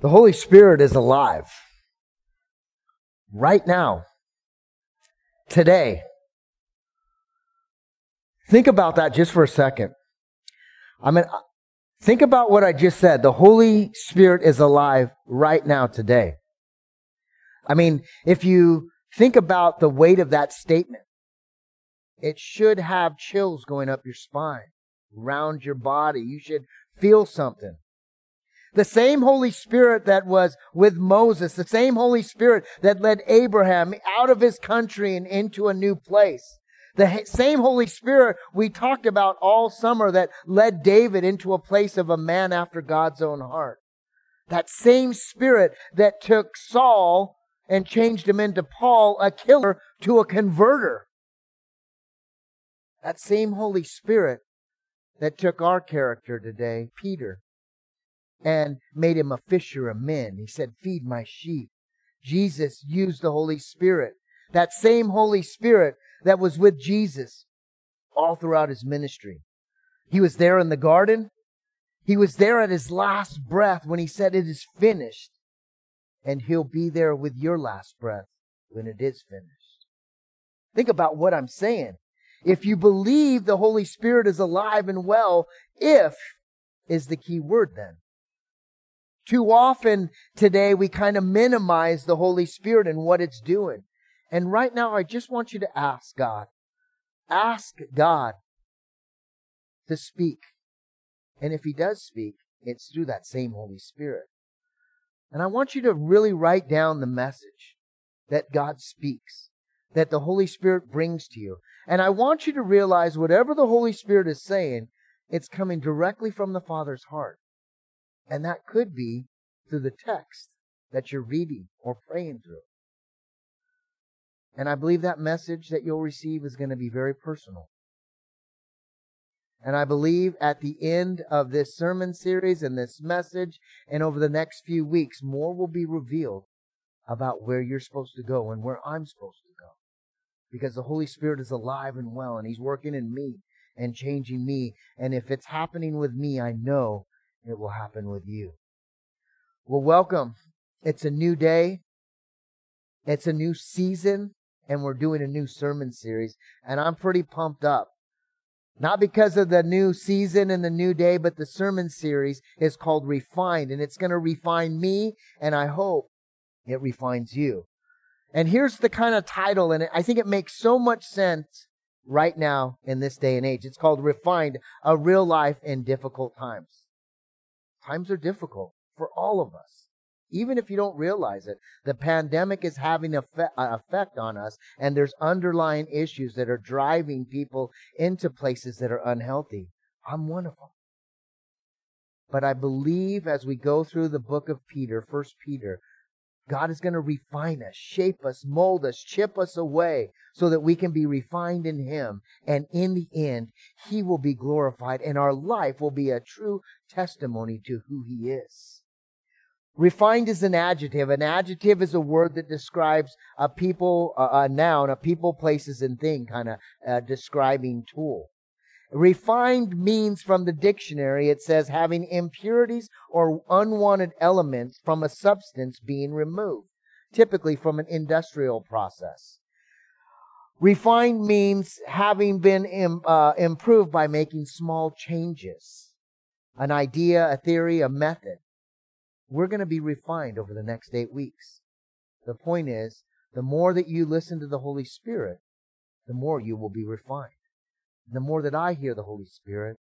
The Holy Spirit is alive. Right now. Today. Think about that just for a second. I mean, think about what I just said. The Holy Spirit is alive right now today. I mean, if you think about the weight of that statement, it should have chills going up your spine, around your body. You should feel something. The same Holy Spirit that was with Moses, the same Holy Spirit that led Abraham out of his country and into a new place. The same Holy Spirit we talked about all summer that led David into a place of a man after God's own heart. That same Spirit that took Saul and changed him into Paul, a killer, to a converter. That same Holy Spirit that took our character today, Peter, and made him a fisher of men. He said, Feed my sheep. Jesus used the Holy Spirit. That same Holy Spirit that was with Jesus all throughout his ministry. He was there in the garden. He was there at his last breath when he said, It is finished. And he'll be there with your last breath when it is finished. Think about what I'm saying. If you believe the Holy Spirit is alive and well, if is the key word then. Too often today we kind of minimize the Holy Spirit and what it's doing. And right now I just want you to ask God. Ask God to speak. And if He does speak, it's through that same Holy Spirit. And I want you to really write down the message that God speaks, that the Holy Spirit brings to you. And I want you to realize whatever the Holy Spirit is saying, it's coming directly from the Father's heart. And that could be through the text that you're reading or praying through. And I believe that message that you'll receive is going to be very personal. And I believe at the end of this sermon series and this message and over the next few weeks, more will be revealed about where you're supposed to go and where I'm supposed to go. Because the Holy Spirit is alive and well and He's working in me and changing me. And if it's happening with me, I know it will happen with you. Well, welcome. It's a new day. It's a new season and we're doing a new sermon series and I'm pretty pumped up. Not because of the new season and the new day, but the sermon series is called Refined and it's going to refine me and I hope it refines you. And here's the kind of title and I think it makes so much sense right now in this day and age. It's called Refined, a real life in difficult times. Times are difficult for all of us. Even if you don't realize it, the pandemic is having an effect on us, and there's underlying issues that are driving people into places that are unhealthy. I'm one of them. But I believe as we go through the book of Peter, First Peter, God is going to refine us, shape us, mold us, chip us away so that we can be refined in Him. And in the end, He will be glorified and our life will be a true testimony to who He is. Refined is an adjective. An adjective is a word that describes a people, a noun, a people, places, and thing kind of uh, describing tool. Refined means from the dictionary, it says having impurities or unwanted elements from a substance being removed, typically from an industrial process. Refined means having been Im, uh, improved by making small changes. An idea, a theory, a method. We're going to be refined over the next eight weeks. The point is, the more that you listen to the Holy Spirit, the more you will be refined. The more that I hear the Holy Spirit,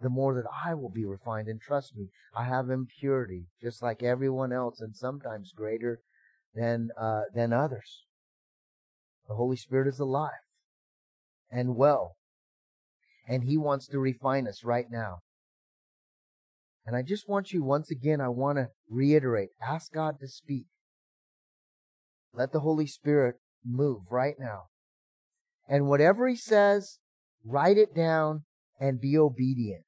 the more that I will be refined. And trust me, I have impurity, just like everyone else, and sometimes greater than uh, than others. The Holy Spirit is alive and well, and He wants to refine us right now. And I just want you, once again, I want to reiterate ask God to speak. Let the Holy Spirit move right now. And whatever He says, write it down and be obedient.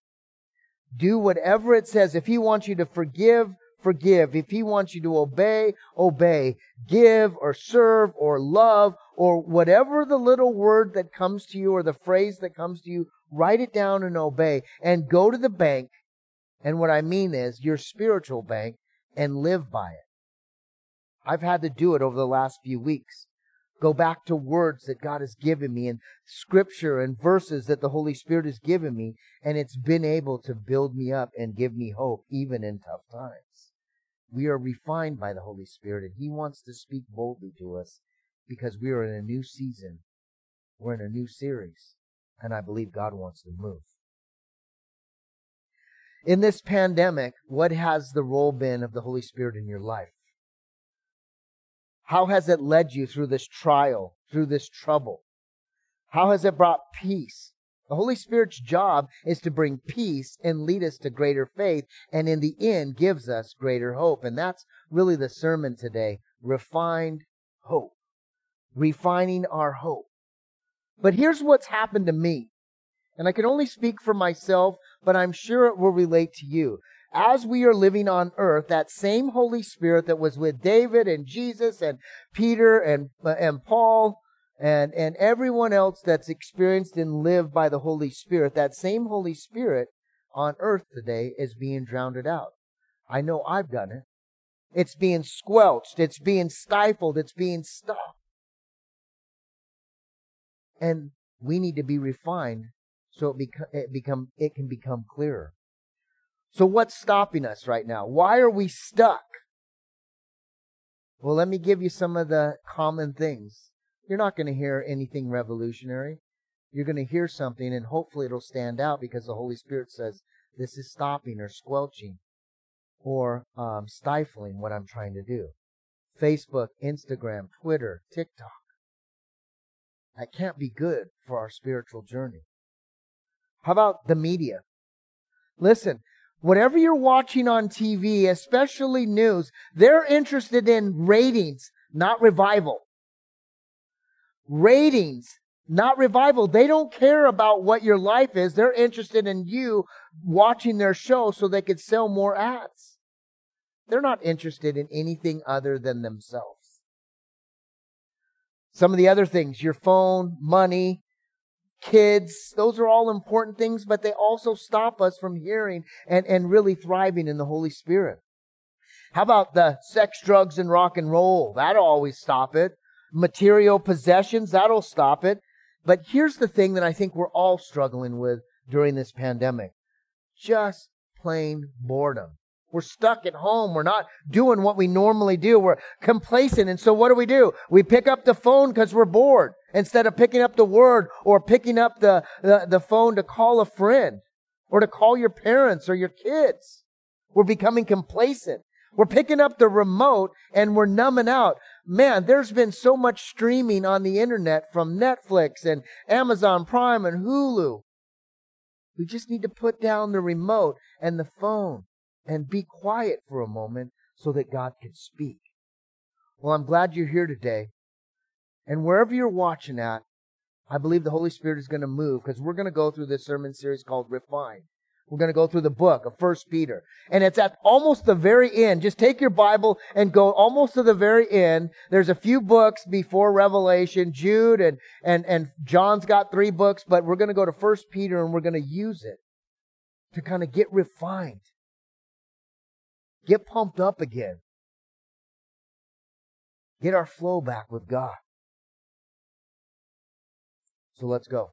Do whatever it says. If He wants you to forgive, forgive. If He wants you to obey, obey. Give or serve or love or whatever the little word that comes to you or the phrase that comes to you, write it down and obey. And go to the bank and what I mean is your spiritual bank and live by it. I've had to do it over the last few weeks. Go back to words that God has given me and scripture and verses that the Holy Spirit has given me, and it's been able to build me up and give me hope even in tough times. We are refined by the Holy Spirit, and He wants to speak boldly to us because we are in a new season. We're in a new series, and I believe God wants to move. In this pandemic, what has the role been of the Holy Spirit in your life? How has it led you through this trial, through this trouble? How has it brought peace? The Holy Spirit's job is to bring peace and lead us to greater faith, and in the end gives us greater hope. And that's really the sermon today refined hope. Refining our hope. But here's what's happened to me. And I can only speak for myself, but I'm sure it will relate to you. As we are living on earth, that same Holy Spirit that was with David and Jesus and Peter and, and Paul and, and everyone else that's experienced and lived by the Holy Spirit, that same Holy Spirit on earth today is being drowned out. I know I've done it. It's being squelched. It's being stifled. It's being stopped. And we need to be refined so it, it become it can become clearer. So what's stopping us right now? Why are we stuck? Well, let me give you some of the common things. You're not going to hear anything revolutionary. You're going to hear something and hopefully it'll stand out because the Holy Spirit says this is stopping or squelching or um, stifling what I'm trying to do. Facebook, Instagram, Twitter, TikTok. That can't be good for our spiritual journey. How about the media? Listen, whatever you're watching on TV, especially news, they're interested in ratings, not revival. Ratings, not revival. They don't care about what your life is. They're interested in you watching their show so they could sell more ads. They're not interested in anything other than themselves. Some of the other things, your phone, money, kids, those are all important things, but they also stop us from hearing and, and really thriving in the Holy Spirit. How about the sex, drugs, and rock and roll? That'll always stop it. Material possessions, that'll stop it. But here's the thing that I think we're all struggling with during this pandemic. Just plain boredom. We're stuck at home. We're not doing what we normally do. We're complacent. And so what do we do? We pick up the phone because we're bored instead of picking up the word or picking up the, the, the, phone to call a friend or to call your parents or your kids. We're becoming complacent. We're picking up the remote and we're numbing out. Man, there's been so much streaming on the internet from Netflix and Amazon Prime and Hulu. We just need to put down the remote and the phone and be quiet for a moment so that God can speak. Well, I'm glad you're here today. And wherever you're watching at, I believe the Holy Spirit is going to move because we're going to go through this sermon series called Refine. We're going to go through the book of First Peter. And it's at almost the very end. Just take your Bible and go almost to the very end. There's a few books before Revelation. Jude and, and, and John's got three books, but we're going to go to First Peter and we're going to use it to kind of get refined. Get pumped up again. Get our flow back with God. So let's go.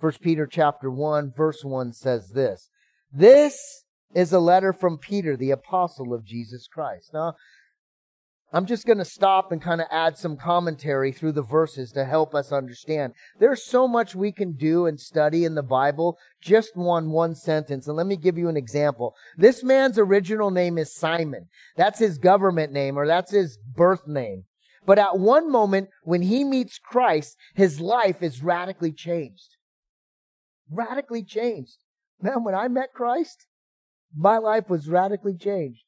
First Peter chapter 1 verse 1 says this. This is a letter from Peter, the apostle of Jesus Christ. Now, I'm just going to stop and kind of add some commentary through the verses to help us understand. There's so much we can do and study in the Bible just one one sentence. And let me give you an example. This man's original name is Simon. That's his government name or that's his birth name. But at one moment, when he meets Christ, his life is radically changed. Radically changed. Man, when I met Christ, my life was radically changed.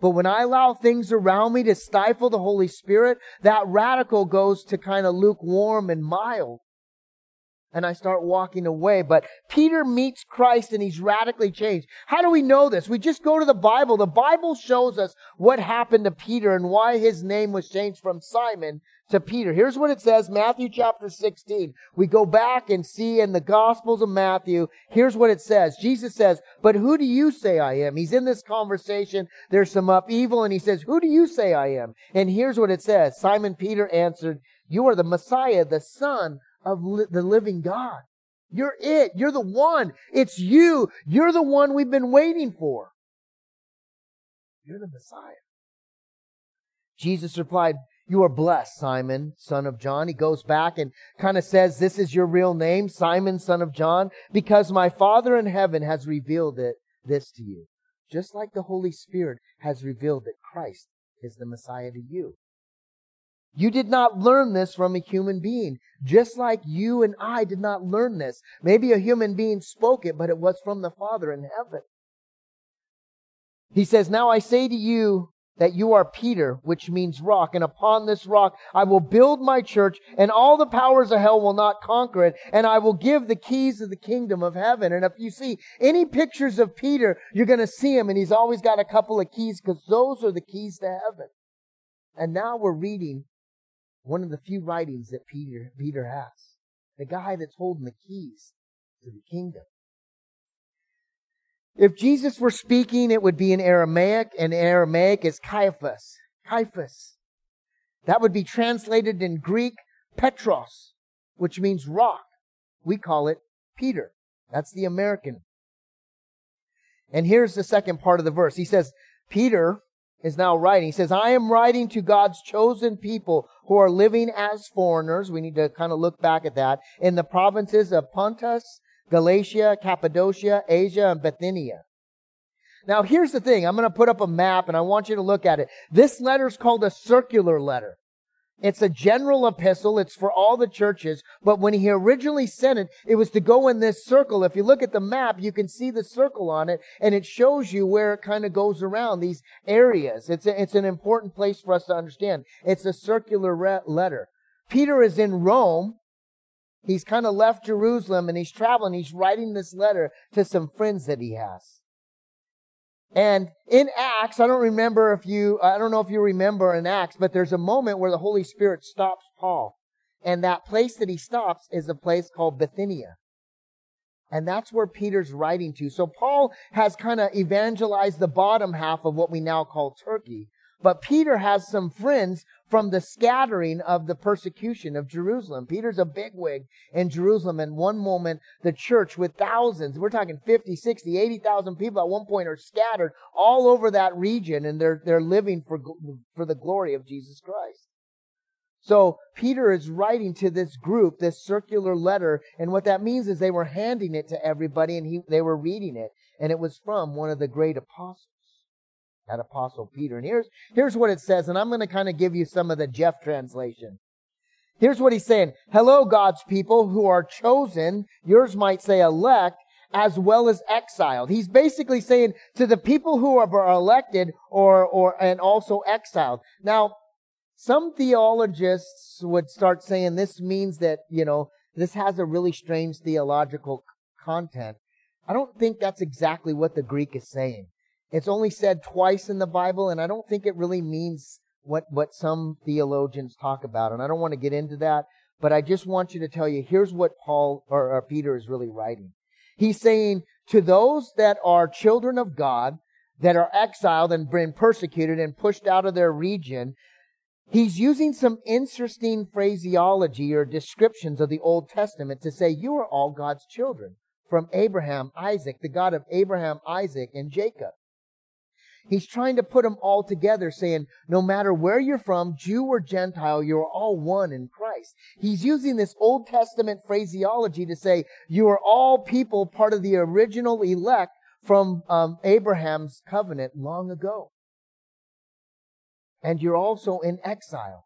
But when I allow things around me to stifle the Holy Spirit, that radical goes to kind of lukewarm and mild and I start walking away. But Peter meets Christ and he's radically changed. How do we know this? We just go to the Bible. The Bible shows us what happened to Peter and why his name was changed from Simon to Peter. Here's what it says, Matthew chapter 16. We go back and see in the Gospels of Matthew, here's what it says. Jesus says, but who do you say I am? He's in this conversation. There's some upheaval and he says, who do you say I am? And here's what it says. Simon Peter answered, you are the Messiah, the son of li- the living God. You're it. You're the one. It's you. You're the one we've been waiting for. You're the Messiah. Jesus replied, you are blessed, Simon, son of John. He goes back and kind of says, This is your real name, Simon, son of John, because my Father in heaven has revealed it, this to you. Just like the Holy Spirit has revealed that Christ is the Messiah to you. You did not learn this from a human being, just like you and I did not learn this. Maybe a human being spoke it, but it was from the Father in heaven. He says, Now I say to you that you are Peter, which means rock, and upon this rock I will build my church, and all the powers of hell will not conquer it, and I will give the keys of the kingdom of heaven. And if you see any pictures of Peter, you're going to see him, and he's always got a couple of keys, because those are the keys to heaven. And now we're reading one of the few writings that Peter, Peter has. The guy that's holding the keys to the kingdom. If Jesus were speaking, it would be in Aramaic, and Aramaic is Caiaphas. Caiaphas. That would be translated in Greek, Petros, which means rock. We call it Peter. That's the American. And here's the second part of the verse. He says, Peter is now writing. He says, I am writing to God's chosen people who are living as foreigners. We need to kind of look back at that in the provinces of Pontus, Galatia, Cappadocia, Asia, and Bithynia. Now here's the thing. I'm going to put up a map and I want you to look at it. This letter is called a circular letter. It's a general epistle. It's for all the churches. But when he originally sent it, it was to go in this circle. If you look at the map, you can see the circle on it and it shows you where it kind of goes around these areas. It's, a, it's an important place for us to understand. It's a circular re- letter. Peter is in Rome He's kind of left Jerusalem and he's traveling. He's writing this letter to some friends that he has. And in Acts, I don't remember if you, I don't know if you remember in Acts, but there's a moment where the Holy Spirit stops Paul. And that place that he stops is a place called Bithynia. And that's where Peter's writing to. So Paul has kind of evangelized the bottom half of what we now call Turkey. But Peter has some friends from the scattering of the persecution of Jerusalem. Peter's a bigwig in Jerusalem. And one moment, the church with thousands, we're talking 50, 60, 80,000 people at one point are scattered all over that region and they're, they're living for, for the glory of Jesus Christ. So Peter is writing to this group, this circular letter. And what that means is they were handing it to everybody and he, they were reading it. And it was from one of the great apostles that apostle Peter. And here's, here's what it says, and I'm going to kind of give you some of the Jeff translation. Here's what he's saying. Hello, God's people who are chosen. Yours might say elect as well as exiled. He's basically saying to the people who are elected or, or, and also exiled. Now, some theologists would start saying this means that, you know, this has a really strange theological content. I don't think that's exactly what the Greek is saying. It's only said twice in the Bible, and I don't think it really means what, what some theologians talk about. And I don't want to get into that, but I just want you to tell you here's what Paul or, or Peter is really writing. He's saying to those that are children of God, that are exiled and been persecuted and pushed out of their region, he's using some interesting phraseology or descriptions of the Old Testament to say you are all God's children from Abraham, Isaac, the God of Abraham, Isaac, and Jacob. He's trying to put them all together, saying, no matter where you're from, Jew or Gentile, you're all one in Christ. He's using this Old Testament phraseology to say, you are all people part of the original elect from um, Abraham's covenant long ago. And you're also in exile,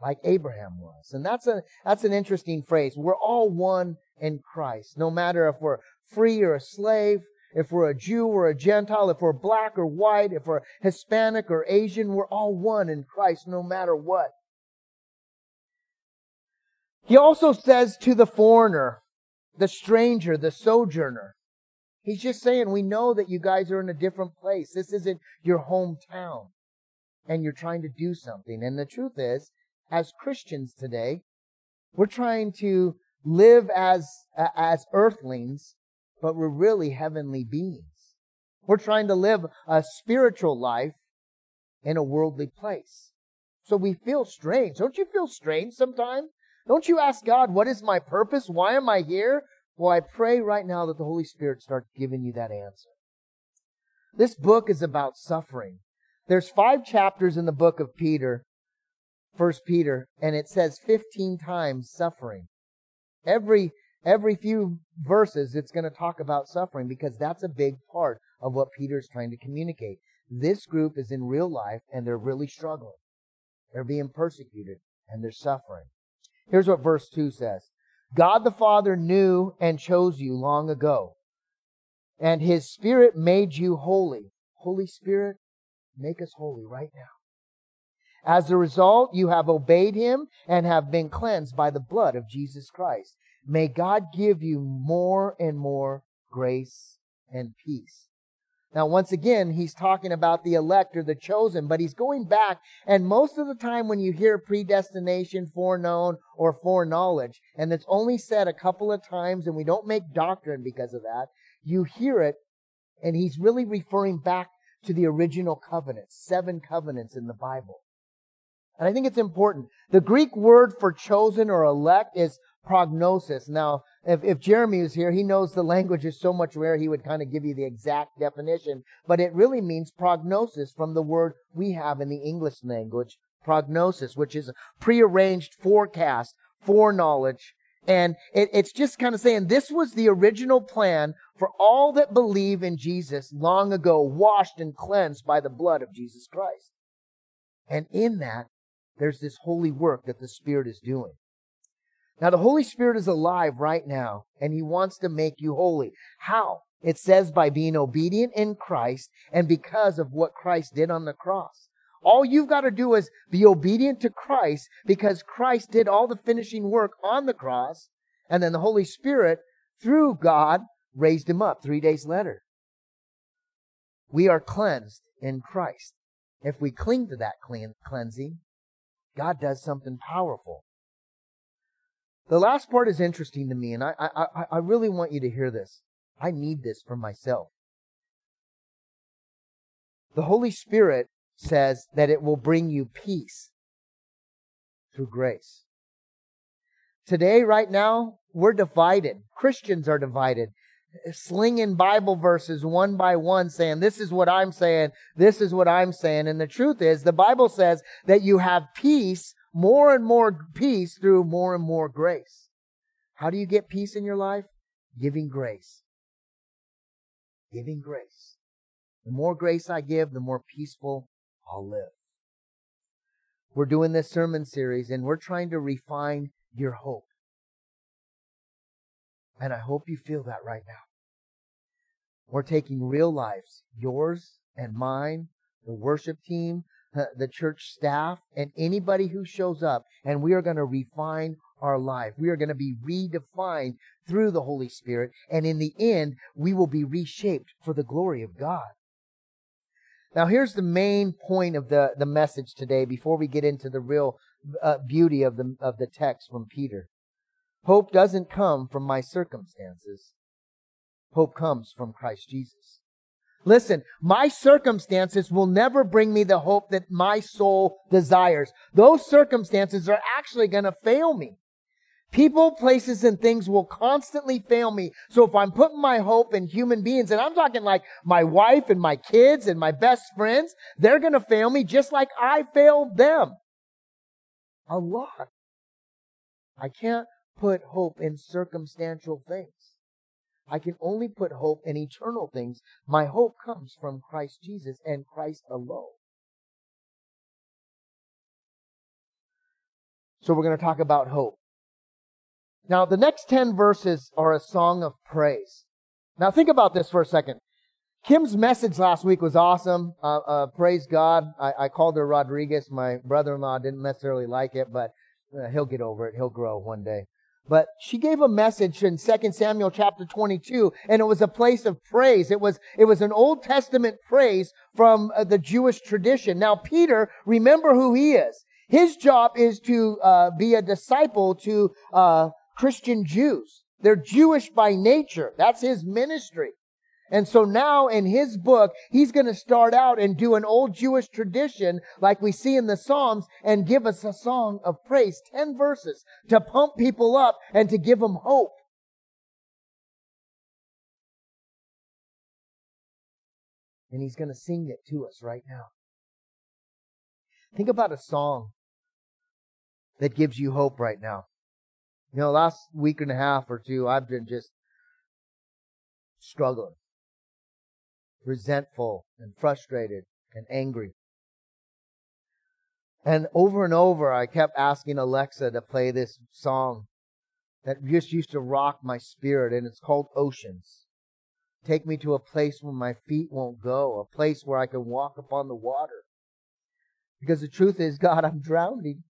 like Abraham was. And that's a, that's an interesting phrase. We're all one in Christ. No matter if we're free or a slave, if we're a Jew or a Gentile, if we're black or white, if we're Hispanic or Asian, we're all one in Christ no matter what. He also says to the foreigner, the stranger, the sojourner, he's just saying, we know that you guys are in a different place. This isn't your hometown. And you're trying to do something. And the truth is, as Christians today, we're trying to live as, as earthlings, but we're really heavenly beings. We're trying to live a spiritual life in a worldly place. So we feel strange. Don't you feel strange sometimes? Don't you ask God, what is my purpose? Why am I here? Well, I pray right now that the Holy Spirit starts giving you that answer. This book is about suffering. There's five chapters in the book of Peter, First Peter, and it says 15 times suffering. Every every few verses it's going to talk about suffering because that's a big part of what Peter's trying to communicate. This group is in real life and they're really struggling. They're being persecuted and they're suffering. Here's what verse 2 says. God the Father knew and chose you long ago, and his Spirit made you holy. Holy Spirit, make us holy right now. As a result, you have obeyed him and have been cleansed by the blood of Jesus Christ. May God give you more and more grace and peace. Now, once again, he's talking about the elect or the chosen, but he's going back. And most of the time, when you hear predestination, foreknown, or foreknowledge, and it's only said a couple of times, and we don't make doctrine because of that, you hear it, and he's really referring back to the original covenants, seven covenants in the Bible. And I think it's important. The Greek word for chosen or elect is prognosis. Now, if, if Jeremy is here, he knows the language is so much rare, he would kind of give you the exact definition. But it really means prognosis from the word we have in the English language, prognosis, which is prearranged forecast, foreknowledge. And it, it's just kind of saying this was the original plan for all that believe in Jesus long ago, washed and cleansed by the blood of Jesus Christ. And in that, there's this holy work that the Spirit is doing. Now, the Holy Spirit is alive right now, and He wants to make you holy. How? It says by being obedient in Christ and because of what Christ did on the cross. All you've got to do is be obedient to Christ because Christ did all the finishing work on the cross, and then the Holy Spirit, through God, raised him up three days later. We are cleansed in Christ. If we cling to that cleansing, God does something powerful. The last part is interesting to me, and I, I, I really want you to hear this. I need this for myself. The Holy Spirit says that it will bring you peace through grace. Today, right now, we're divided. Christians are divided slinging Bible verses one by one saying, this is what I'm saying, this is what I'm saying. And the truth is, the Bible says that you have peace, more and more peace through more and more grace. How do you get peace in your life? Giving grace. Giving grace. The more grace I give, the more peaceful I'll live. We're doing this sermon series and we're trying to refine your hope. And I hope you feel that right now. We're taking real lives, yours and mine, the worship team, the church staff, and anybody who shows up, and we are going to refine our life. We are going to be redefined through the Holy Spirit, and in the end, we will be reshaped for the glory of God. Now, here's the main point of the, the message today before we get into the real uh, beauty of the, of the text from Peter. Hope doesn't come from my circumstances. Hope comes from Christ Jesus. Listen, my circumstances will never bring me the hope that my soul desires. Those circumstances are actually going to fail me. People, places, and things will constantly fail me. So if I'm putting my hope in human beings, and I'm talking like my wife and my kids and my best friends, they're going to fail me just like I failed them. A lot. I can't put hope in circumstantial things. I can only put hope in eternal things. My hope comes from Christ Jesus and Christ alone. So we're going to talk about hope. Now, the next 10 verses are a song of praise. Now, think about this for a second. Kim's message last week was awesome. Uh, uh, praise God. I, I, called her Rodriguez. My brother-in-law didn't necessarily like it, but uh, he'll get over it. He'll grow one day. But she gave a message in 2 Samuel chapter 22, and it was a place of praise. It was, it was an Old Testament praise from uh, the Jewish tradition. Now, Peter, remember who he is. His job is to uh, be a disciple to uh, Christian Jews. They're Jewish by nature. That's his ministry. And so now in his book, he's going to start out and do an old Jewish tradition like we see in the Psalms and give us a song of praise, 10 verses to pump people up and to give them hope. And he's going to sing it to us right now. Think about a song that gives you hope right now. You know, last week and a half or two, I've been just struggling resentful and frustrated and angry. And over and over, I kept asking Alexa to play this song that just used to rock my spirit, and it's called Oceans. Take me to a place where my feet won't go, a place where I can walk upon the water. Because the truth is, God, I'm drowning.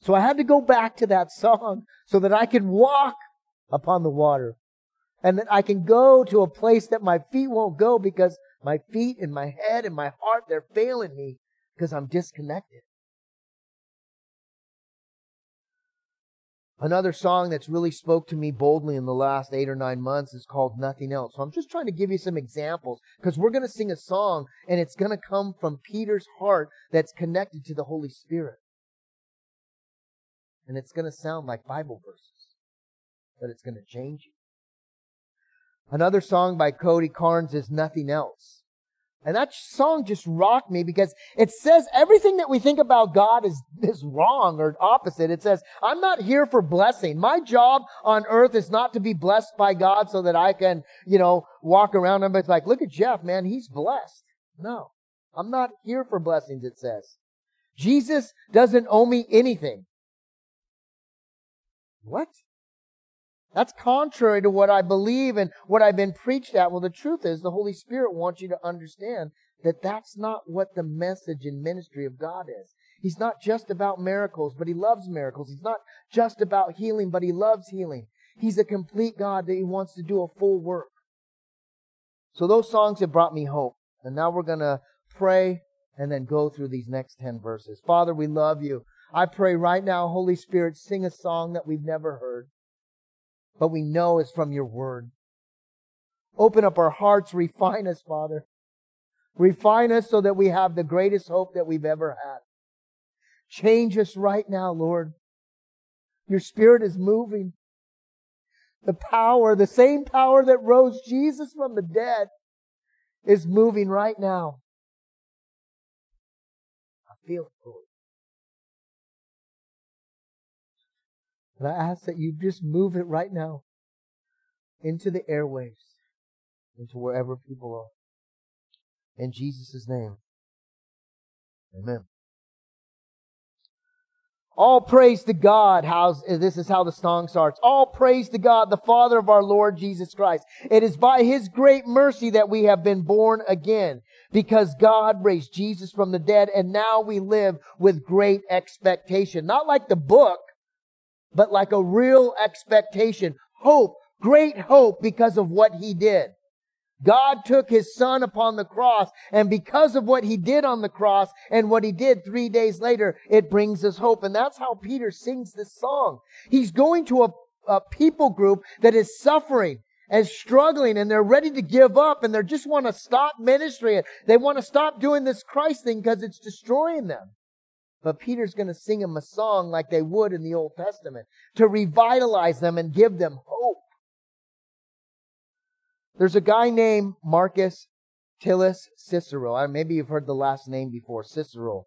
So I had to go back to that song so that I could walk upon the water and that I can go to a place that my feet won't go because my feet and my head and my heart, they're failing me because I'm disconnected. Another song that's really spoke to me boldly in the last eight or nine months is called Nothing Else. So I'm just trying to give you some examples because we're going to sing a song and it's going to come from Peter's heart that's connected to the Holy Spirit. And it's going to sound like Bible verses, but it's going to change you. Another song by Cody Carnes is Nothing Else. And that song just rocked me because it says everything that we think about God is, is wrong or opposite. It says, I'm not here for blessing. My job on earth is not to be blessed by God so that I can, you know, walk around and be like, look at Jeff, man, he's blessed. No, I'm not here for blessings, it says. Jesus doesn't owe me anything. What? That's contrary to what I believe and what I've been preached at. Well, the truth is, the Holy Spirit wants you to understand that that's not what the message and ministry of God is. He's not just about miracles, but He loves miracles. He's not just about healing, but He loves healing. He's a complete God that He wants to do a full work. So those songs have brought me hope. And now we're going to pray and then go through these next 10 verses. Father, we love you. I pray right now, Holy Spirit, sing a song that we've never heard but we know it's from your word. Open up our hearts, refine us, Father. Refine us so that we have the greatest hope that we've ever had. Change us right now, Lord. Your spirit is moving. The power, the same power that rose Jesus from the dead, is moving right now. I feel it, Lord. And I ask that you just move it right now into the airwaves, into wherever people are. In Jesus' name. Amen. All praise to God. How's, this is how the song starts. All praise to God, the Father of our Lord Jesus Christ. It is by His great mercy that we have been born again because God raised Jesus from the dead and now we live with great expectation. Not like the book, but like a real expectation. Hope, great hope because of what he did. God took his son upon the cross, and because of what he did on the cross and what he did three days later, it brings us hope. And that's how Peter sings this song. He's going to a, a people group that is suffering and struggling and they're ready to give up and they just want to stop ministry. They want to stop doing this Christ thing because it's destroying them. But Peter's going to sing them a song like they would in the Old Testament to revitalize them and give them hope. There's a guy named Marcus Tullius Cicero. Maybe you've heard the last name before, Cicero.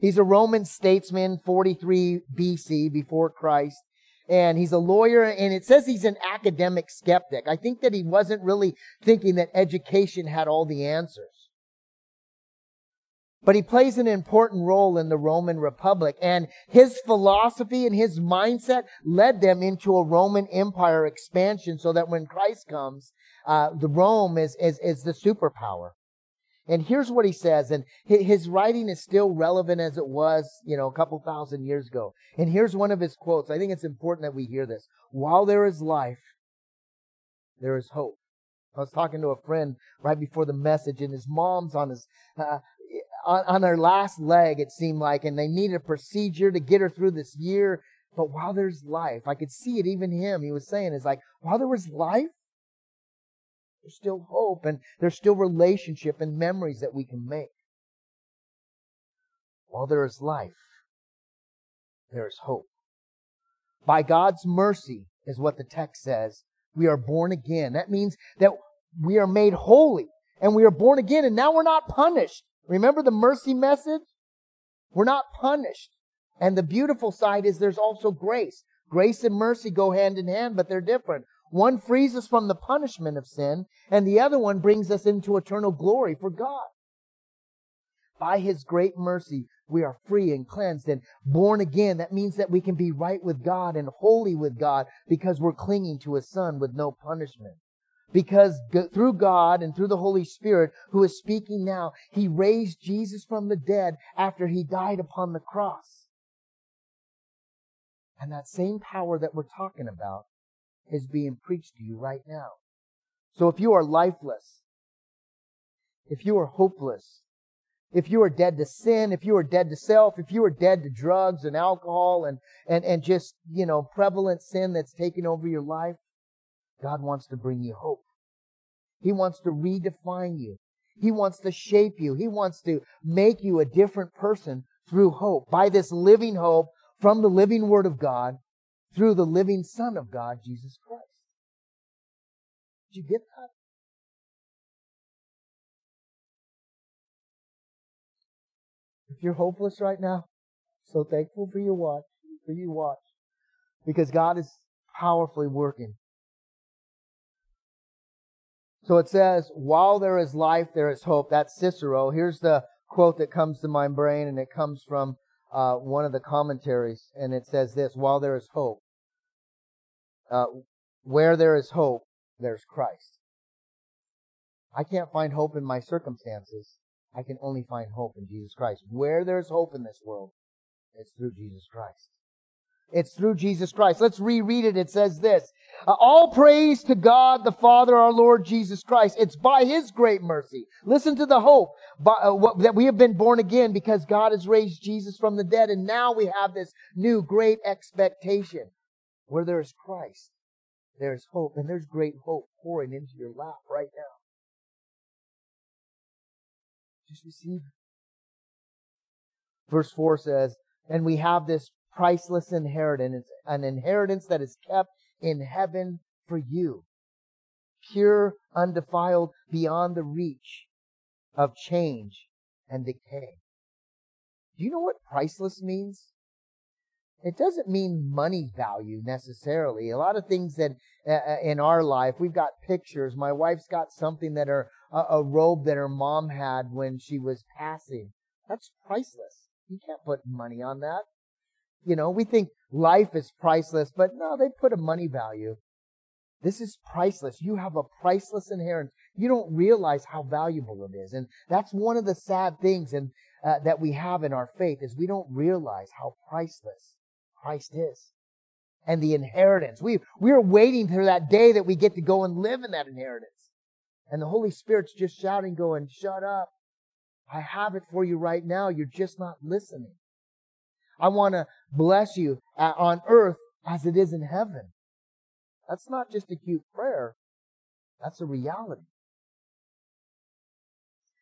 He's a Roman statesman, 43 BC, before Christ. And he's a lawyer, and it says he's an academic skeptic. I think that he wasn't really thinking that education had all the answers. But he plays an important role in the Roman Republic and his philosophy and his mindset led them into a Roman Empire expansion so that when Christ comes, uh, the Rome is, is, is the superpower. And here's what he says, and his writing is still relevant as it was, you know, a couple thousand years ago. And here's one of his quotes. I think it's important that we hear this. While there is life, there is hope. I was talking to a friend right before the message, and his mom's on his uh, on, on her last leg, it seemed like, and they needed a procedure to get her through this year. But while there's life, I could see it, even him, he was saying, is like, while there was life, there's still hope and there's still relationship and memories that we can make. While there is life, there is hope. By God's mercy, is what the text says, we are born again. That means that we are made holy and we are born again and now we're not punished. Remember the mercy message? We're not punished. And the beautiful side is there's also grace. Grace and mercy go hand in hand, but they're different. One frees us from the punishment of sin, and the other one brings us into eternal glory for God. By His great mercy, we are free and cleansed and born again. That means that we can be right with God and holy with God because we're clinging to His Son with no punishment. Because through God and through the Holy Spirit who is speaking now, He raised Jesus from the dead after He died upon the cross. And that same power that we're talking about is being preached to you right now. So if you are lifeless, if you are hopeless, if you are dead to sin, if you are dead to self, if you are dead to drugs and alcohol and, and, and just, you know, prevalent sin that's taken over your life, God wants to bring you hope. He wants to redefine you. He wants to shape you. He wants to make you a different person through hope, by this living hope from the living Word of God through the living Son of God, Jesus Christ. Did you get that? If you're hopeless right now, so thankful for your watch, for you watch, because God is powerfully working. So it says, while there is life, there is hope. That's Cicero. Here's the quote that comes to my brain, and it comes from uh, one of the commentaries, and it says this: "While there is hope, uh, where there is hope, there's Christ." I can't find hope in my circumstances. I can only find hope in Jesus Christ. Where there's hope in this world, it's through Jesus Christ. It's through Jesus Christ. Let's reread it. It says this. Uh, all praise to God the Father, our Lord Jesus Christ. It's by His great mercy. Listen to the hope by, uh, what, that we have been born again because God has raised Jesus from the dead. And now we have this new great expectation where there is Christ. There's hope and there's great hope pouring into your lap right now. Just receive it. Verse 4 says, and we have this priceless inheritance, an inheritance that is kept in heaven for you. Pure, undefiled, beyond the reach of change and decay. Do you know what priceless means? It doesn't mean money value necessarily. A lot of things that uh, uh in our life, we've got pictures. My wife's got something that her, uh, a robe that her mom had when she was passing. That's priceless. You can't put money on that. You know, we think life is priceless, but no, they put a money value. This is priceless. You have a priceless inheritance. You don't realize how valuable it is. And that's one of the sad things and, uh, that we have in our faith is we don't realize how priceless Christ is. And the inheritance. We, we are waiting for that day that we get to go and live in that inheritance. And the Holy Spirit's just shouting, going, shut up. I have it for you right now. You're just not listening. I want to bless you on earth as it is in heaven. That's not just a cute prayer. That's a reality.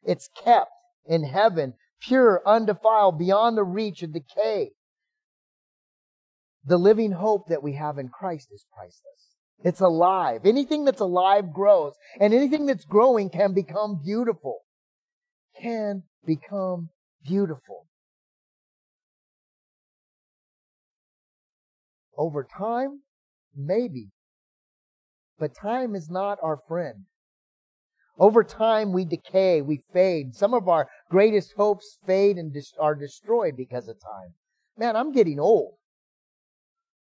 It's kept in heaven, pure, undefiled, beyond the reach of decay. The living hope that we have in Christ is priceless. It's alive. Anything that's alive grows, and anything that's growing can become beautiful. Can become beautiful. Over time, maybe. But time is not our friend. Over time, we decay, we fade. Some of our greatest hopes fade and are destroyed because of time. Man, I'm getting old.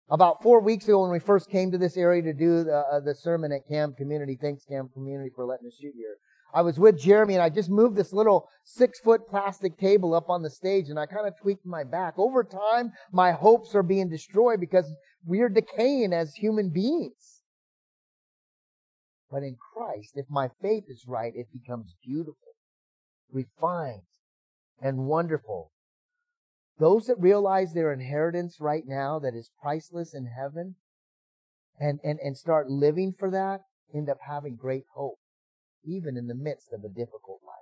About four weeks ago, when we first came to this area to do the, uh, the sermon at Camp Community, thanks Camp Community for letting us shoot here. I was with Jeremy and I just moved this little six foot plastic table up on the stage and I kind of tweaked my back. Over time, my hopes are being destroyed because we are decaying as human beings. But in Christ, if my faith is right, it becomes beautiful, refined, and wonderful. Those that realize their inheritance right now that is priceless in heaven and, and, and start living for that end up having great hope, even in the midst of a difficult life.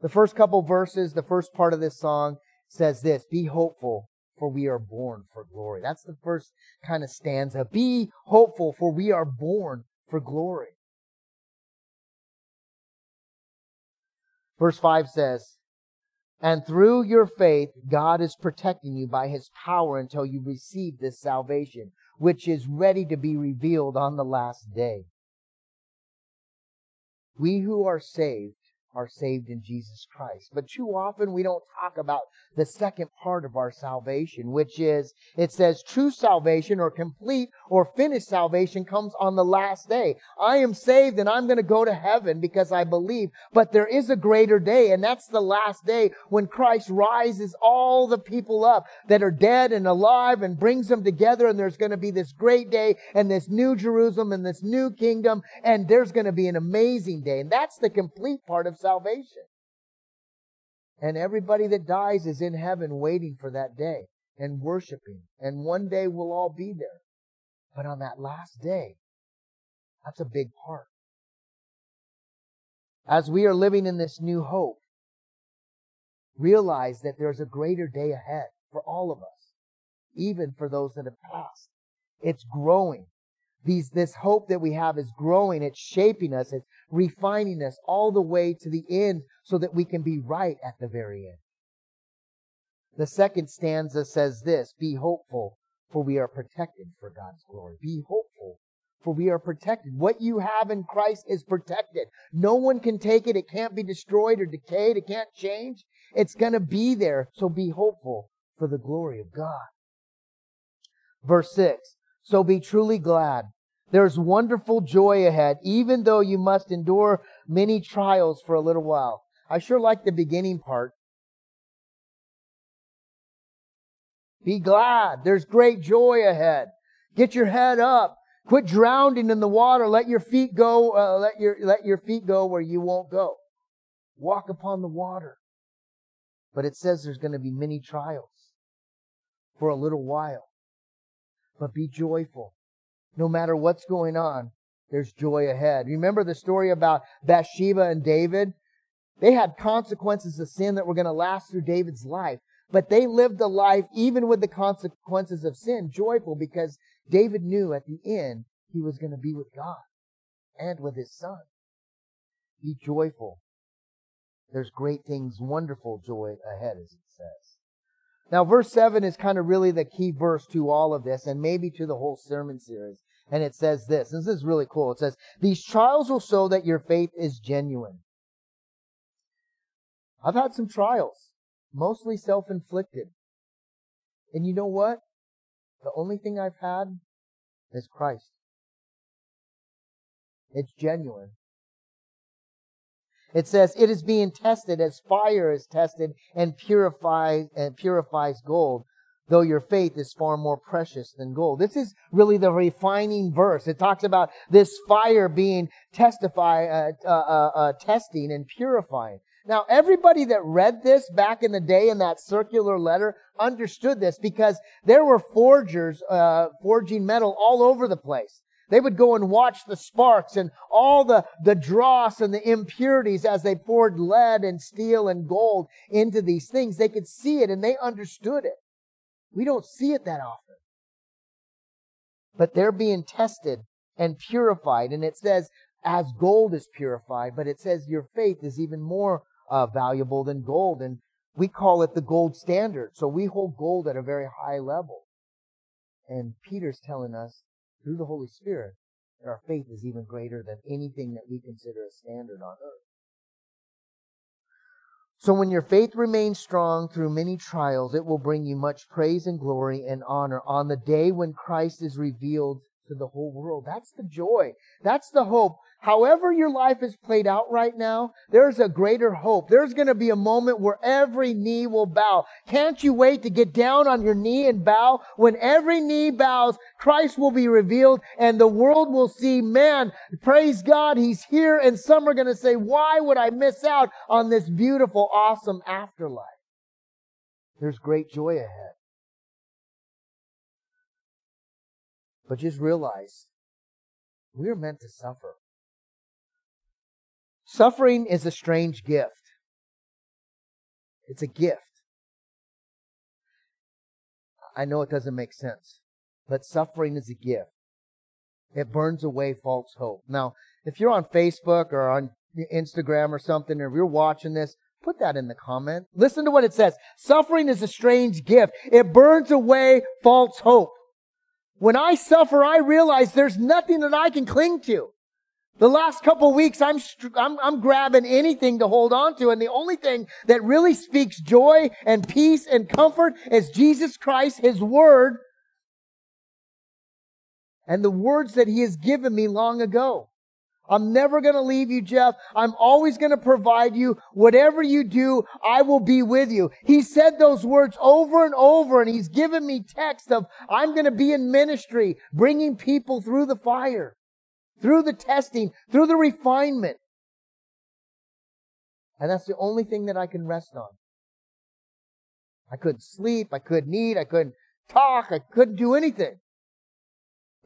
The first couple verses, the first part of this song says this, be hopeful for we are born for glory. That's the first kind of stanza. Be hopeful for we are born for glory. Verse 5 says, And through your faith, God is protecting you by his power until you receive this salvation, which is ready to be revealed on the last day. We who are saved are saved in Jesus Christ. But too often we don't talk about the second part of our salvation, which is, it says true salvation or complete or finished salvation comes on the last day. I am saved and I'm going to go to heaven because I believe, but there is a greater day and that's the last day when Christ rises all the people up that are dead and alive and brings them together and there's going to be this great day and this new Jerusalem and this new kingdom and there's going to be an amazing day. And that's the complete part of salvation. And everybody that dies is in heaven waiting for that day and worshiping. And one day we'll all be there. But on that last day, that's a big part. As we are living in this new hope, realize that there's a greater day ahead for all of us, even for those that have passed. It's growing. These, this hope that we have is growing. It's shaping us. It's refining us all the way to the end so that we can be right at the very end. The second stanza says this, be hopeful for we are protected for God's glory. Be hopeful for we are protected. What you have in Christ is protected. No one can take it. It can't be destroyed or decayed. It can't change. It's going to be there. So be hopeful for the glory of God. Verse 6. So be truly glad. There's wonderful joy ahead, even though you must endure many trials for a little while. I sure like the beginning part. Be glad. There's great joy ahead. Get your head up. Quit drowning in the water. Let your feet go, uh, let your, let your feet go where you won't go. Walk upon the water. But it says there's going to be many trials for a little while. But be joyful. No matter what's going on, there's joy ahead. Remember the story about Bathsheba and David? They had consequences of sin that were going to last through David's life. But they lived a life, even with the consequences of sin, joyful because David knew at the end he was going to be with God and with his son. Be joyful. There's great things, wonderful joy ahead, as it says. Now, verse 7 is kind of really the key verse to all of this and maybe to the whole sermon series. And it says this. This is really cool. It says, These trials will show that your faith is genuine. I've had some trials, mostly self inflicted. And you know what? The only thing I've had is Christ. It's genuine. It says it is being tested as fire is tested and purifies and purifies gold, though your faith is far more precious than gold. This is really the refining verse. It talks about this fire being testify, uh, uh, uh, uh testing and purifying. Now, everybody that read this back in the day in that circular letter understood this because there were forgers uh, forging metal all over the place. They would go and watch the sparks and all the, the dross and the impurities as they poured lead and steel and gold into these things. They could see it and they understood it. We don't see it that often. But they're being tested and purified. And it says, as gold is purified, but it says your faith is even more uh, valuable than gold. And we call it the gold standard. So we hold gold at a very high level. And Peter's telling us through the Holy Spirit that our faith is even greater than anything that we consider a standard on earth. So when your faith remains strong through many trials, it will bring you much praise and glory and honor on the day when Christ is revealed to the whole world. That's the joy. That's the hope. However your life is played out right now, there's a greater hope. There's going to be a moment where every knee will bow. Can't you wait to get down on your knee and bow? When every knee bows, Christ will be revealed and the world will see, man, praise God, He's here. And some are going to say, why would I miss out on this beautiful, awesome afterlife? There's great joy ahead. But just realize we're meant to suffer. Suffering is a strange gift. It's a gift. I know it doesn't make sense, but suffering is a gift. It burns away false hope. Now, if you're on Facebook or on Instagram or something, or if you're watching this, put that in the comment. Listen to what it says. Suffering is a strange gift. It burns away false hope. When I suffer, I realize there's nothing that I can cling to. The last couple weeks, I'm, I'm, I'm grabbing anything to hold on to. And the only thing that really speaks joy and peace and comfort is Jesus Christ, His Word, and the words that He has given me long ago. I'm never going to leave you, Jeff. I'm always going to provide you. Whatever you do, I will be with you. He said those words over and over and he's given me text of, I'm going to be in ministry, bringing people through the fire, through the testing, through the refinement. And that's the only thing that I can rest on. I couldn't sleep. I couldn't eat. I couldn't talk. I couldn't do anything.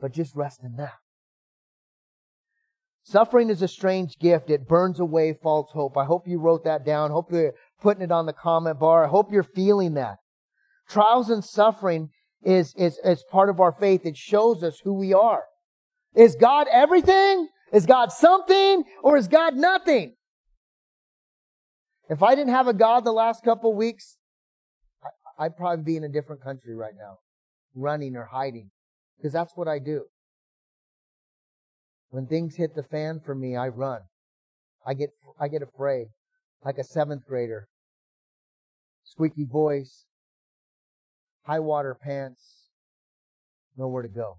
But just rest in that. Suffering is a strange gift. It burns away false hope. I hope you wrote that down. Hope you're putting it on the comment bar. I hope you're feeling that. Trials and suffering is, is, is part of our faith. It shows us who we are. Is God everything? Is God something? Or is God nothing? If I didn't have a God the last couple weeks, I'd probably be in a different country right now, running or hiding, because that's what I do. When things hit the fan for me, I run. I get, I get afraid. Like a seventh grader. Squeaky voice. High water pants. Nowhere to go.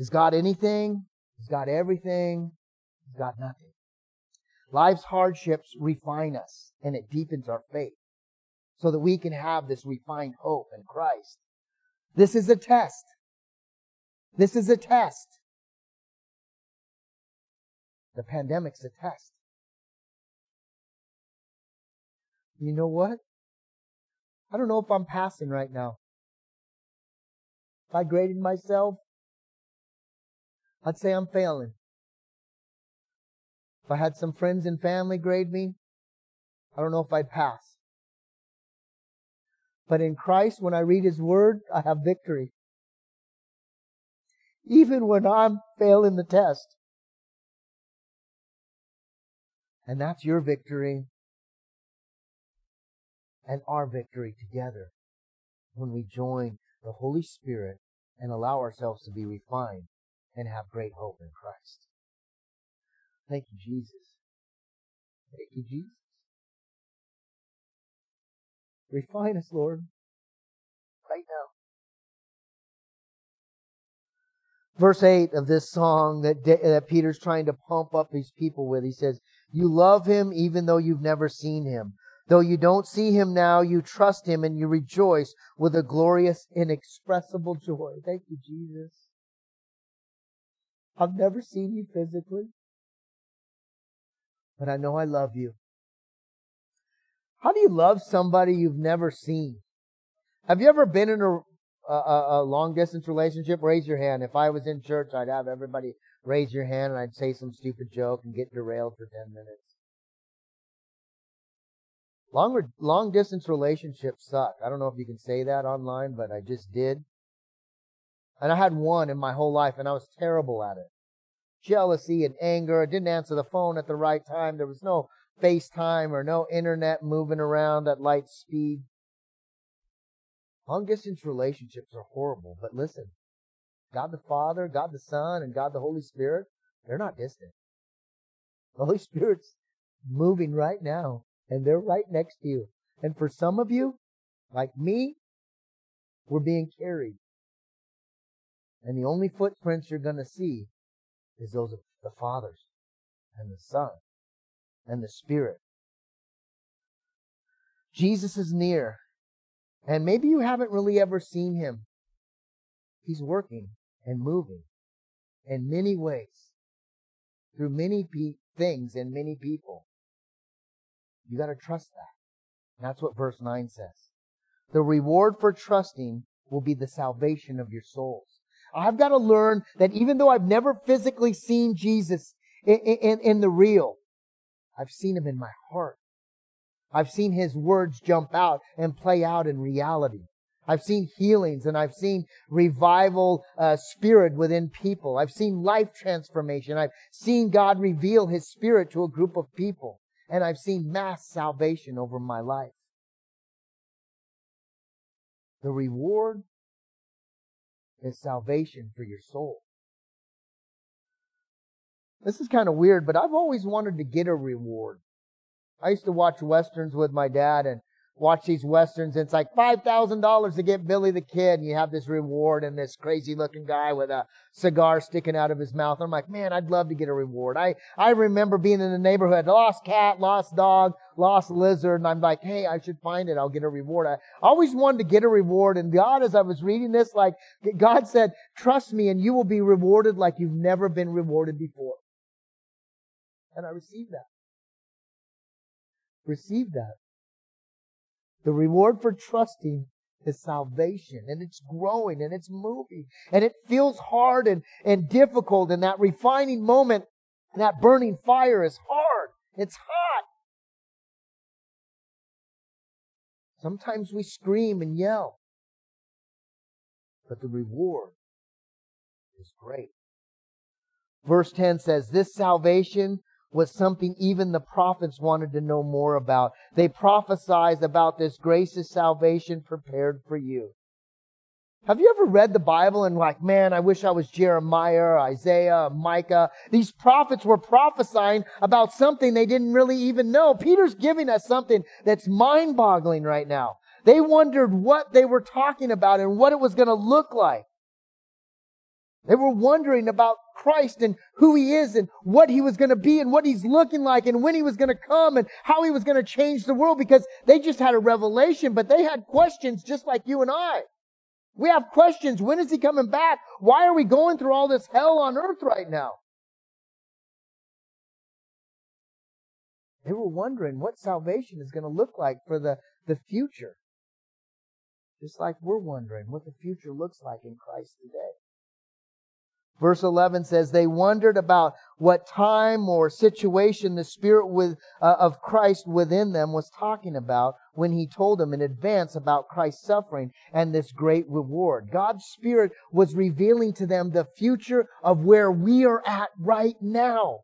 Is God anything? Is God everything? Is God nothing? Life's hardships refine us and it deepens our faith so that we can have this refined hope in Christ. This is a test. This is a test. The pandemic's a test. You know what? I don't know if I'm passing right now. If I graded myself, I'd say I'm failing. If I had some friends and family grade me, I don't know if I'd pass. But in Christ, when I read His Word, I have victory. Even when I'm failing the test. And that's your victory and our victory together when we join the Holy Spirit and allow ourselves to be refined and have great hope in Christ. Thank you, Jesus. Thank you, Jesus. Refine us, Lord, right now. Verse 8 of this song that, that Peter's trying to pump up these people with, he says, You love him even though you've never seen him. Though you don't see him now, you trust him and you rejoice with a glorious, inexpressible joy. Thank you, Jesus. I've never seen you physically, but I know I love you. How do you love somebody you've never seen? Have you ever been in a, a, a, long distance relationship? Raise your hand. If I was in church, I'd have everybody raise your hand and I'd say some stupid joke and get derailed for 10 minutes. Longer, long distance relationships suck. I don't know if you can say that online, but I just did. And I had one in my whole life and I was terrible at it. Jealousy and anger. I didn't answer the phone at the right time. There was no FaceTime or no internet moving around at light speed. Long distance relationships are horrible, but listen, God the Father, God the Son, and God the Holy Spirit, they're not distant. The Holy Spirit's moving right now, and they're right next to you. And for some of you, like me, We're being carried. And the only footprints you're going to see is those of the Father's and the Son and the Spirit. Jesus is near. And maybe you haven't really ever seen him. He's working and moving in many ways through many pe- things and many people. You got to trust that. That's what verse 9 says. The reward for trusting will be the salvation of your souls. I've got to learn that even though I've never physically seen Jesus in, in, in the real, I've seen him in my heart. I've seen his words jump out and play out in reality. I've seen healings and I've seen revival uh, spirit within people. I've seen life transformation. I've seen God reveal his spirit to a group of people. And I've seen mass salvation over my life. The reward is salvation for your soul. This is kind of weird, but I've always wanted to get a reward. I used to watch westerns with my dad and watch these westerns and it's like $5,000 to get Billy the Kid and you have this reward and this crazy looking guy with a cigar sticking out of his mouth. I'm like, man, I'd love to get a reward. I, I remember being in the neighborhood, lost cat, lost dog, lost lizard, and I'm like, hey, I should find it. I'll get a reward. I always wanted to get a reward and God, as I was reading this, like God said, trust me and you will be rewarded like you've never been rewarded before. And I received that. Received that. The reward for trusting is salvation and it's growing and it's moving and it feels hard and, and difficult and that refining moment and that burning fire is hard. It's hot. Sometimes we scream and yell, but the reward is great. Verse 10 says, This salvation was something even the prophets wanted to know more about. They prophesied about this gracious salvation prepared for you. Have you ever read the Bible and like, man, I wish I was Jeremiah, Isaiah, Micah. These prophets were prophesying about something they didn't really even know. Peter's giving us something that's mind boggling right now. They wondered what they were talking about and what it was going to look like. They were wondering about Christ and who he is and what he was going to be and what he's looking like and when he was going to come and how he was going to change the world because they just had a revelation, but they had questions just like you and I. We have questions. When is he coming back? Why are we going through all this hell on earth right now? They were wondering what salvation is going to look like for the, the future. Just like we're wondering what the future looks like in Christ today. Verse 11 says, They wondered about what time or situation the Spirit with, uh, of Christ within them was talking about when He told them in advance about Christ's suffering and this great reward. God's Spirit was revealing to them the future of where we are at right now.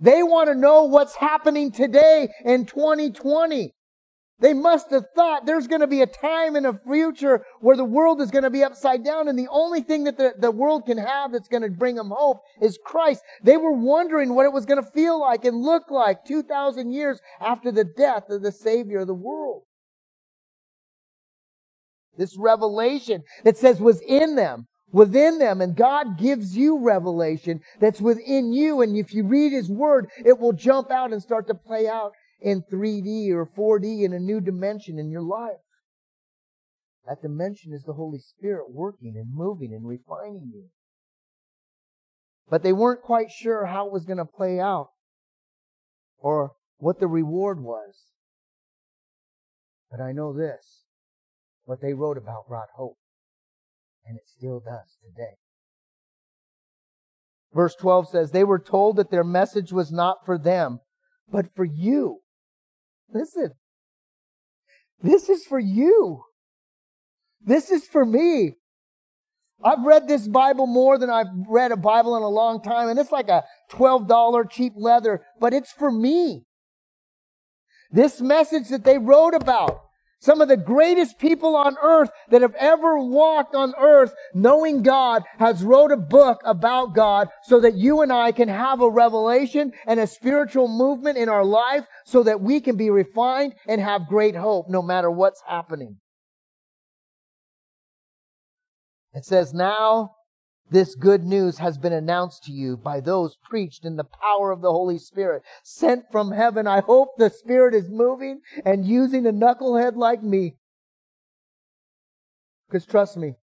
They want to know what's happening today in 2020. They must have thought there's going to be a time in the future where the world is going to be upside down and the only thing that the, the world can have that's going to bring them hope is Christ. They were wondering what it was going to feel like and look like 2,000 years after the death of the Savior of the world. This revelation that says was in them, within them, and God gives you revelation that's within you. And if you read His Word, it will jump out and start to play out in 3D or 4D in a new dimension in your life. That dimension is the Holy Spirit working and moving and refining you. But they weren't quite sure how it was going to play out or what the reward was. But I know this. What they wrote about brought hope. And it still does today. Verse 12 says, They were told that their message was not for them, but for you. Listen, this is for you. This is for me. I've read this Bible more than I've read a Bible in a long time, and it's like a $12 cheap leather, but it's for me. This message that they wrote about, some of the greatest people on earth that have ever walked on earth knowing God has wrote a book about God so that you and I can have a revelation and a spiritual movement in our life so that we can be refined and have great hope no matter what's happening. It says, Now this good news has been announced to you by those preached in the power of the Holy Spirit, sent from heaven. I hope the Spirit is moving and using a knucklehead like me. Because trust me,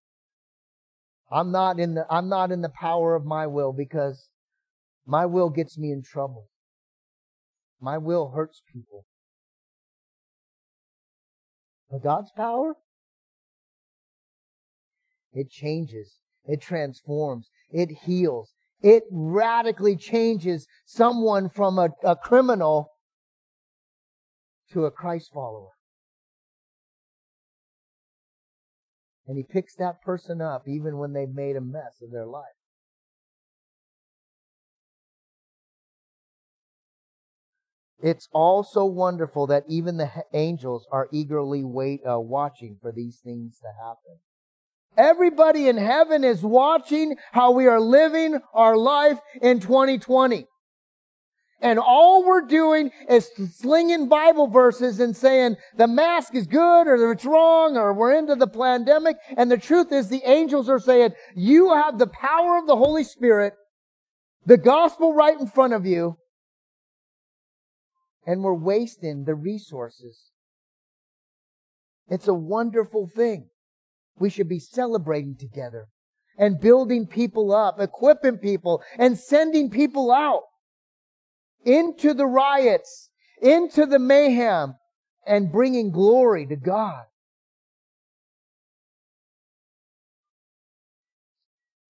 I'm not in the, I'm not in the power of my will because my will gets me in trouble. My will hurts people. But God's power, it changes. It transforms. It heals. It radically changes someone from a, a criminal to a Christ follower. And he picks that person up even when they've made a mess of their life. It's all so wonderful that even the angels are eagerly wait, uh, watching for these things to happen. Everybody in heaven is watching how we are living our life in 2020. And all we're doing is slinging Bible verses and saying the mask is good or it's wrong or we're into the pandemic. And the truth is the angels are saying, you have the power of the Holy Spirit, the gospel right in front of you, and we're wasting the resources. It's a wonderful thing. We should be celebrating together and building people up, equipping people, and sending people out into the riots, into the mayhem, and bringing glory to God.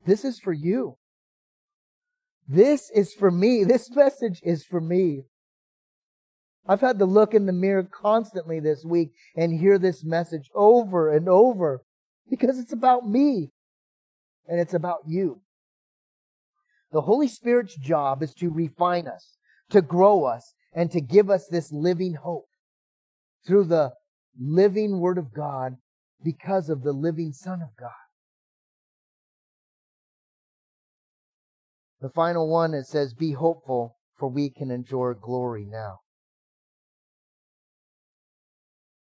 This is for you. This is for me. This message is for me. I've had to look in the mirror constantly this week and hear this message over and over because it's about me and it's about you. The Holy Spirit's job is to refine us, to grow us, and to give us this living hope through the living Word of God because of the living Son of God. The final one, it says, Be hopeful, for we can enjoy glory now.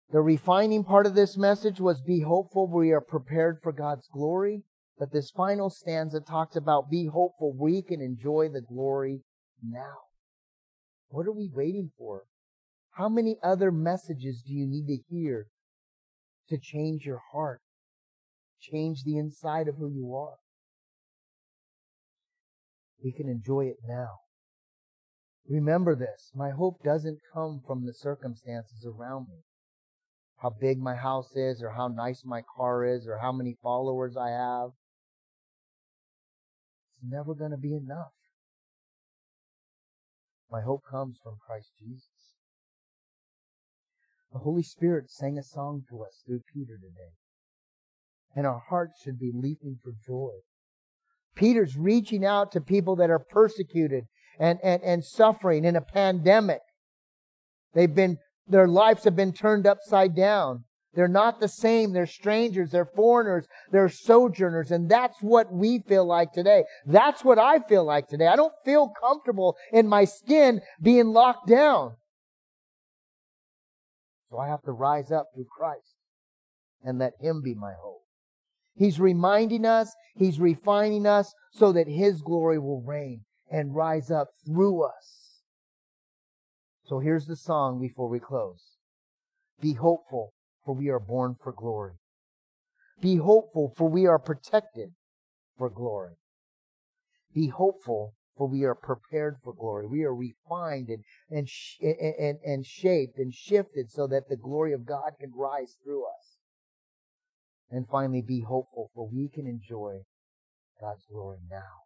The refining part of this message was be hopeful, we are prepared for God's glory. But this final stanza talks about be hopeful, we can enjoy the glory now. What are we waiting for? How many other messages do you need to hear to change your heart? Change the inside of who you are? We can enjoy it now. Remember this. My hope doesn't come from the circumstances around me how big my house is or how nice my car is or how many followers I have. It's never going to be enough. My hope comes from Christ Jesus. The Holy Spirit sang a song to us through Peter today. And our hearts should be leaping for joy. Peter's reaching out to people that are persecuted and, and, and suffering in a pandemic. They've been their lives have been turned upside down. They're not the same. They're strangers. They're foreigners. They're sojourners. And that's what we feel like today. That's what I feel like today. I don't feel comfortable in my skin being locked down. So I have to rise up through Christ and let Him be my hope. He's reminding us, He's refining us so that His glory will reign and rise up through us. So here's the song before we close. Be hopeful, for we are born for glory. Be hopeful, for we are protected for glory. Be hopeful, for we are prepared for glory. We are refined and, and, and, and shaped and shifted so that the glory of God can rise through us. And finally, be hopeful, for we can enjoy God's glory now.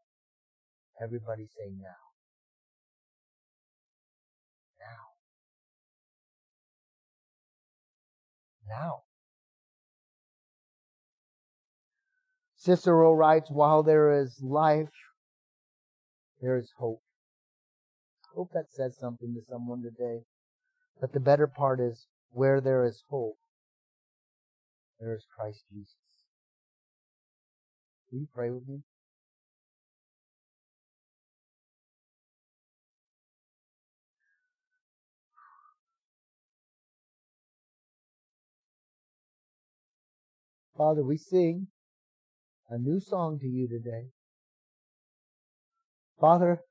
Everybody say now. Now. Cicero writes, while there is life, there is hope. I hope that says something to someone today. But the better part is, where there is hope, there is Christ Jesus. Will you pray with me? Father, we sing a new song to you today. Father,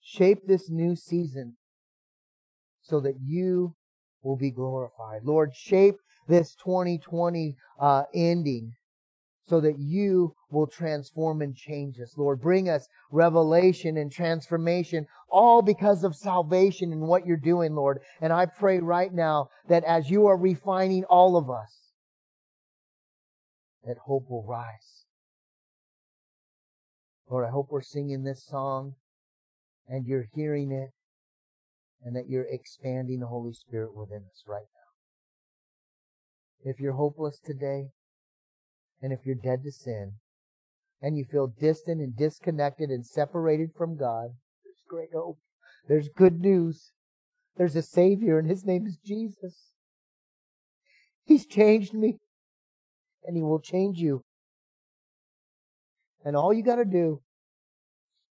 shape this new season so that you will be glorified. Lord, shape this 2020 uh, ending so that you will transform and change us. Lord, bring us revelation and transformation, all because of salvation and what you're doing, Lord. And I pray right now that as you are refining all of us, that hope will rise. Lord, I hope we're singing this song and you're hearing it and that you're expanding the Holy Spirit within us right now. If you're hopeless today, and if you're dead to sin, and you feel distant and disconnected and separated from God, there's great hope. There's good news. There's a Savior, and His name is Jesus. He's changed me, and He will change you. And all you got to do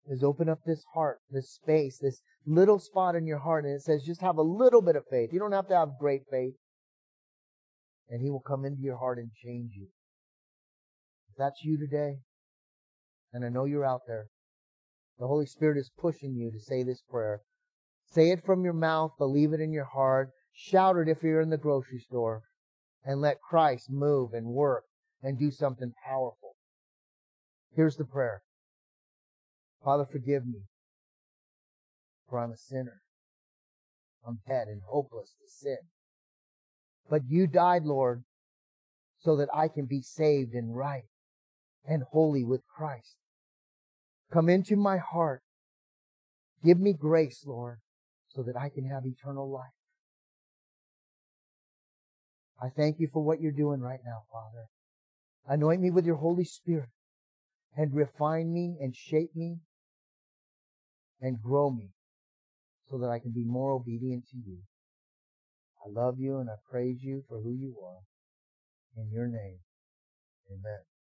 is open up this heart, this space, this little spot in your heart, and it says just have a little bit of faith. You don't have to have great faith. And He will come into your heart and change you. If that's you today, and I know you're out there, the Holy Spirit is pushing you to say this prayer. Say it from your mouth, believe it in your heart, shout it if you're in the grocery store, and let Christ move and work and do something powerful. Here's the prayer. Father, forgive me, for I'm a sinner. I'm dead and hopeless to sin. But you died, Lord, so that I can be saved and right and holy with Christ. Come into my heart. Give me grace, Lord, so that I can have eternal life. I thank you for what you're doing right now, Father. Anoint me with your Holy Spirit and refine me and shape me and grow me so that I can be more obedient to you. I love you and I praise you for who you are. In your name, amen.